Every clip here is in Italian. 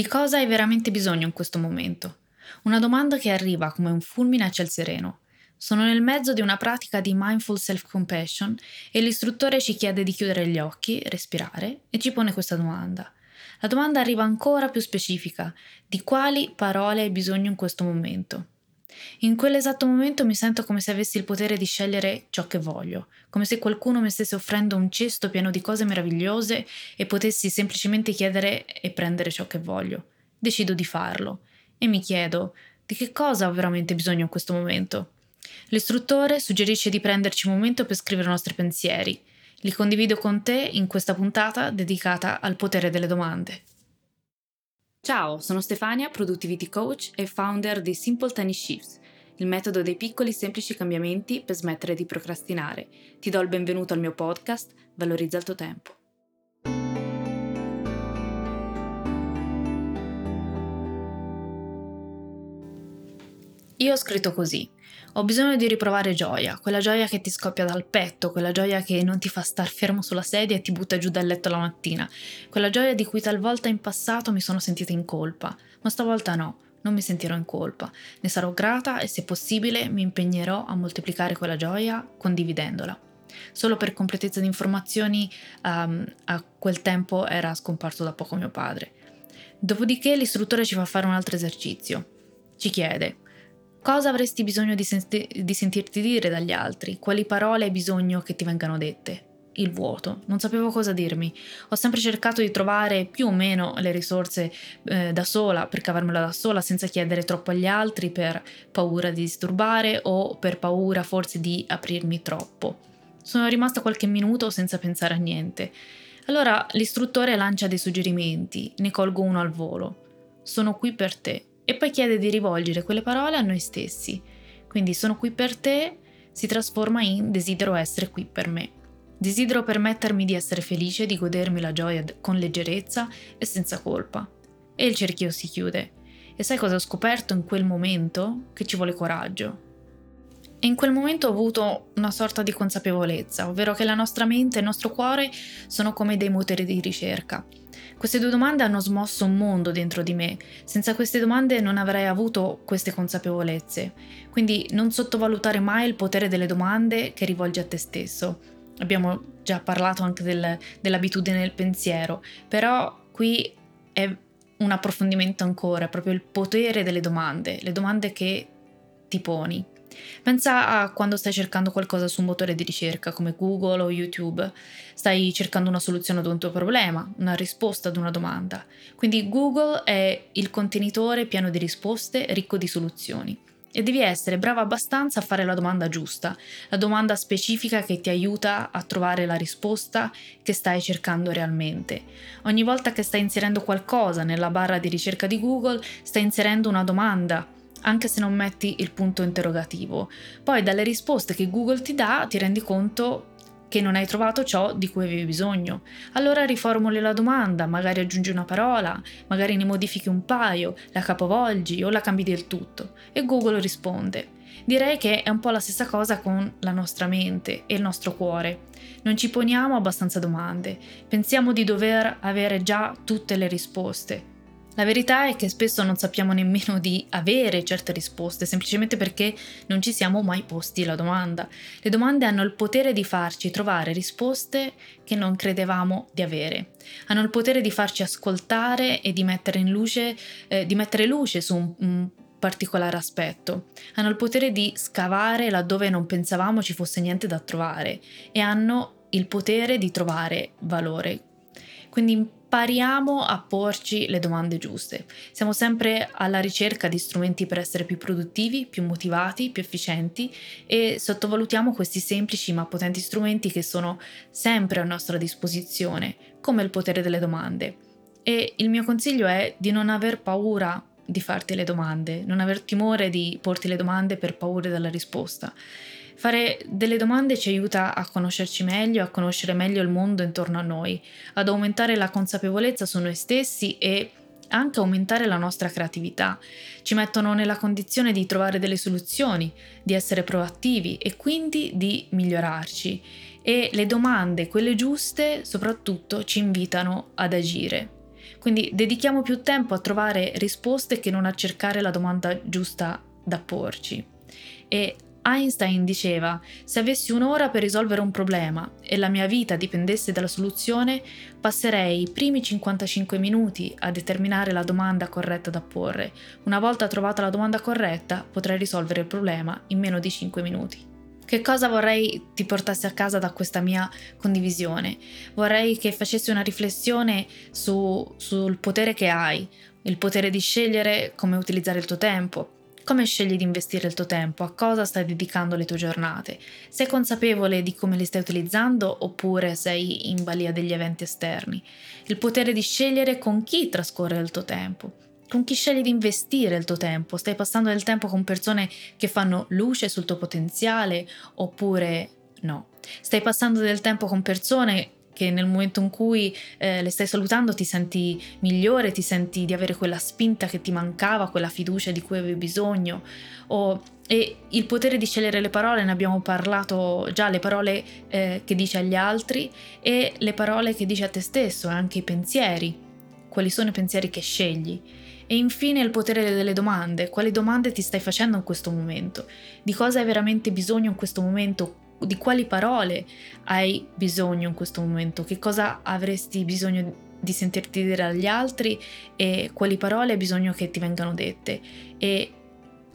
Di cosa hai veramente bisogno in questo momento? Una domanda che arriva come un fulmine a ciel sereno. Sono nel mezzo di una pratica di mindful self-compassion e l'istruttore ci chiede di chiudere gli occhi, respirare e ci pone questa domanda. La domanda arriva ancora più specifica. Di quali parole hai bisogno in questo momento? In quell'esatto momento mi sento come se avessi il potere di scegliere ciò che voglio, come se qualcuno mi stesse offrendo un cesto pieno di cose meravigliose e potessi semplicemente chiedere e prendere ciò che voglio. Decido di farlo e mi chiedo di che cosa ho veramente bisogno in questo momento. L'istruttore suggerisce di prenderci un momento per scrivere i nostri pensieri. Li condivido con te in questa puntata dedicata al potere delle domande. Ciao, sono Stefania, Productivity Coach e founder di Simple Tiny Shifts, il metodo dei piccoli semplici cambiamenti per smettere di procrastinare. Ti do il benvenuto al mio podcast, Valorizza il tuo tempo. Io ho scritto così. Ho bisogno di riprovare gioia, quella gioia che ti scoppia dal petto, quella gioia che non ti fa star fermo sulla sedia e ti butta giù dal letto la mattina, quella gioia di cui talvolta in passato mi sono sentita in colpa, ma stavolta no, non mi sentirò in colpa, ne sarò grata e se possibile mi impegnerò a moltiplicare quella gioia condividendola. Solo per completezza di informazioni, um, a quel tempo era scomparso da poco mio padre. Dopodiché l'istruttore ci fa fare un altro esercizio. Ci chiede, Cosa avresti bisogno di, senti- di, sentirti dire dagli altri? Quali parole hai bisogno che ti vengano dette? Il vuoto. Non sapevo cosa dirmi. Ho sempre cercato di trovare più o meno le risorse eh, da sola, per cavarmela da sola, senza chiedere troppo agli altri per paura di disturbare o per paura forse di aprirmi troppo. Sono rimasta qualche minuto senza pensare a niente. Allora l'istruttore lancia dei suggerimenti, ne colgo uno al volo. Sono qui per te e poi chiede di rivolgere quelle parole a noi stessi. Quindi sono qui per te si trasforma in desidero essere qui per me. Desidero permettermi di essere felice, di godermi la gioia con leggerezza e senza colpa. E il cerchio si chiude. E sai cosa ho scoperto in quel momento? Che ci vuole coraggio. E in quel momento ho avuto una sorta di consapevolezza, ovvero che la nostra mente e il nostro cuore sono come dei motori di ricerca queste due domande hanno smosso un mondo dentro di me. Senza queste domande non avrei avuto queste consapevolezze. Quindi non sottovalutare mai il potere delle domande che rivolgi a te stesso. Abbiamo già parlato anche del, dell'abitudine del pensiero, però qui è un approfondimento ancora, proprio il potere delle domande, le domande che ti poni. Pensa a quando stai cercando qualcosa su un motore di ricerca come Google o YouTube. Stai cercando una soluzione ad un tuo problema, una risposta ad una domanda. Quindi Google è il contenitore pieno di risposte, ricco di soluzioni. E devi essere brava abbastanza a fare la domanda giusta, la domanda specifica che ti aiuta a trovare la risposta che stai cercando realmente. Ogni volta che stai inserendo qualcosa nella barra di ricerca di Google, stai inserendo una domanda anche se non metti il punto interrogativo. Poi dalle risposte che Google ti dà ti rendi conto che non hai trovato ciò di cui avevi bisogno. Allora riformuli la domanda, magari aggiungi una parola, magari ne modifichi un paio, la capovolgi o la cambi del tutto e Google risponde. Direi che è un po' la stessa cosa con la nostra mente e il nostro cuore. Non ci poniamo abbastanza domande, pensiamo di dover avere già tutte le risposte la verità è che spesso non sappiamo nemmeno di avere certe risposte, semplicemente perché non ci siamo mai posti la domanda. Le domande hanno il potere di farci trovare risposte che non credevamo di avere. Hanno il potere di farci ascoltare e di mettere, luce, eh, di mettere luce su un, un particolare aspetto. Hanno il potere di scavare laddove non pensavamo ci fosse niente da trovare e hanno il potere di trovare valore. Quindi impariamo a porci le domande giuste. Siamo sempre alla ricerca di strumenti per essere più produttivi, più motivati, più efficienti e sottovalutiamo questi semplici ma potenti strumenti che sono sempre a nostra disposizione, come il potere delle domande. E il mio consiglio è di non aver paura di farti le domande, non aver timore di porti le domande per paura della risposta. Fare delle domande ci aiuta a conoscerci meglio, a conoscere meglio il mondo intorno a noi, ad aumentare la consapevolezza su noi stessi e anche aumentare la nostra creatività. Ci mettono nella condizione di trovare delle soluzioni, di essere proattivi e quindi di migliorarci. E le domande, quelle giuste, soprattutto ci invitano ad agire. Quindi dedichiamo più tempo a trovare risposte che non a cercare la domanda giusta da porci. E Einstein diceva, se avessi un'ora per risolvere un problema e la mia vita dipendesse dalla soluzione, passerei i primi 55 minuti a determinare la domanda corretta da porre. Una volta trovata la domanda corretta, potrei risolvere il problema in meno di 5 minuti. Che cosa vorrei ti portassi a casa da questa mia condivisione? Vorrei che facessi una riflessione su, sul potere che hai, il potere di scegliere come utilizzare il tuo tempo, come scegli di investire il tuo tempo? A cosa stai dedicando le tue giornate? Sei consapevole di come le stai utilizzando oppure sei in balia degli eventi esterni? Il potere di scegliere con chi trascorre il tuo tempo. Con chi scegli di investire il tuo tempo? Stai passando del tempo con persone che fanno luce sul tuo potenziale oppure no? Stai passando del tempo con persone che nel momento in cui eh, le stai salutando ti senti migliore, ti senti di avere quella spinta che ti mancava, quella fiducia di cui avevi bisogno. O, e il potere di scegliere le parole, ne abbiamo parlato già, le parole eh, che dici agli altri e le parole che dici a te stesso, anche i pensieri. Quali sono i pensieri che scegli? E infine il potere delle domande. Quali domande ti stai facendo in questo momento? Di cosa hai veramente bisogno in questo momento? Di quali parole hai bisogno in questo momento, che cosa avresti bisogno di sentirti dire agli altri e quali parole hai bisogno che ti vengano dette e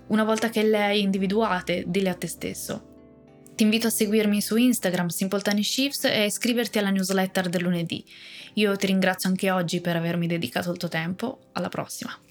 una volta che le hai individuate, dille a te stesso. Ti invito a seguirmi su Instagram Simple Tiny Shifts e iscriverti alla newsletter del lunedì. Io ti ringrazio anche oggi per avermi dedicato il tuo tempo. Alla prossima!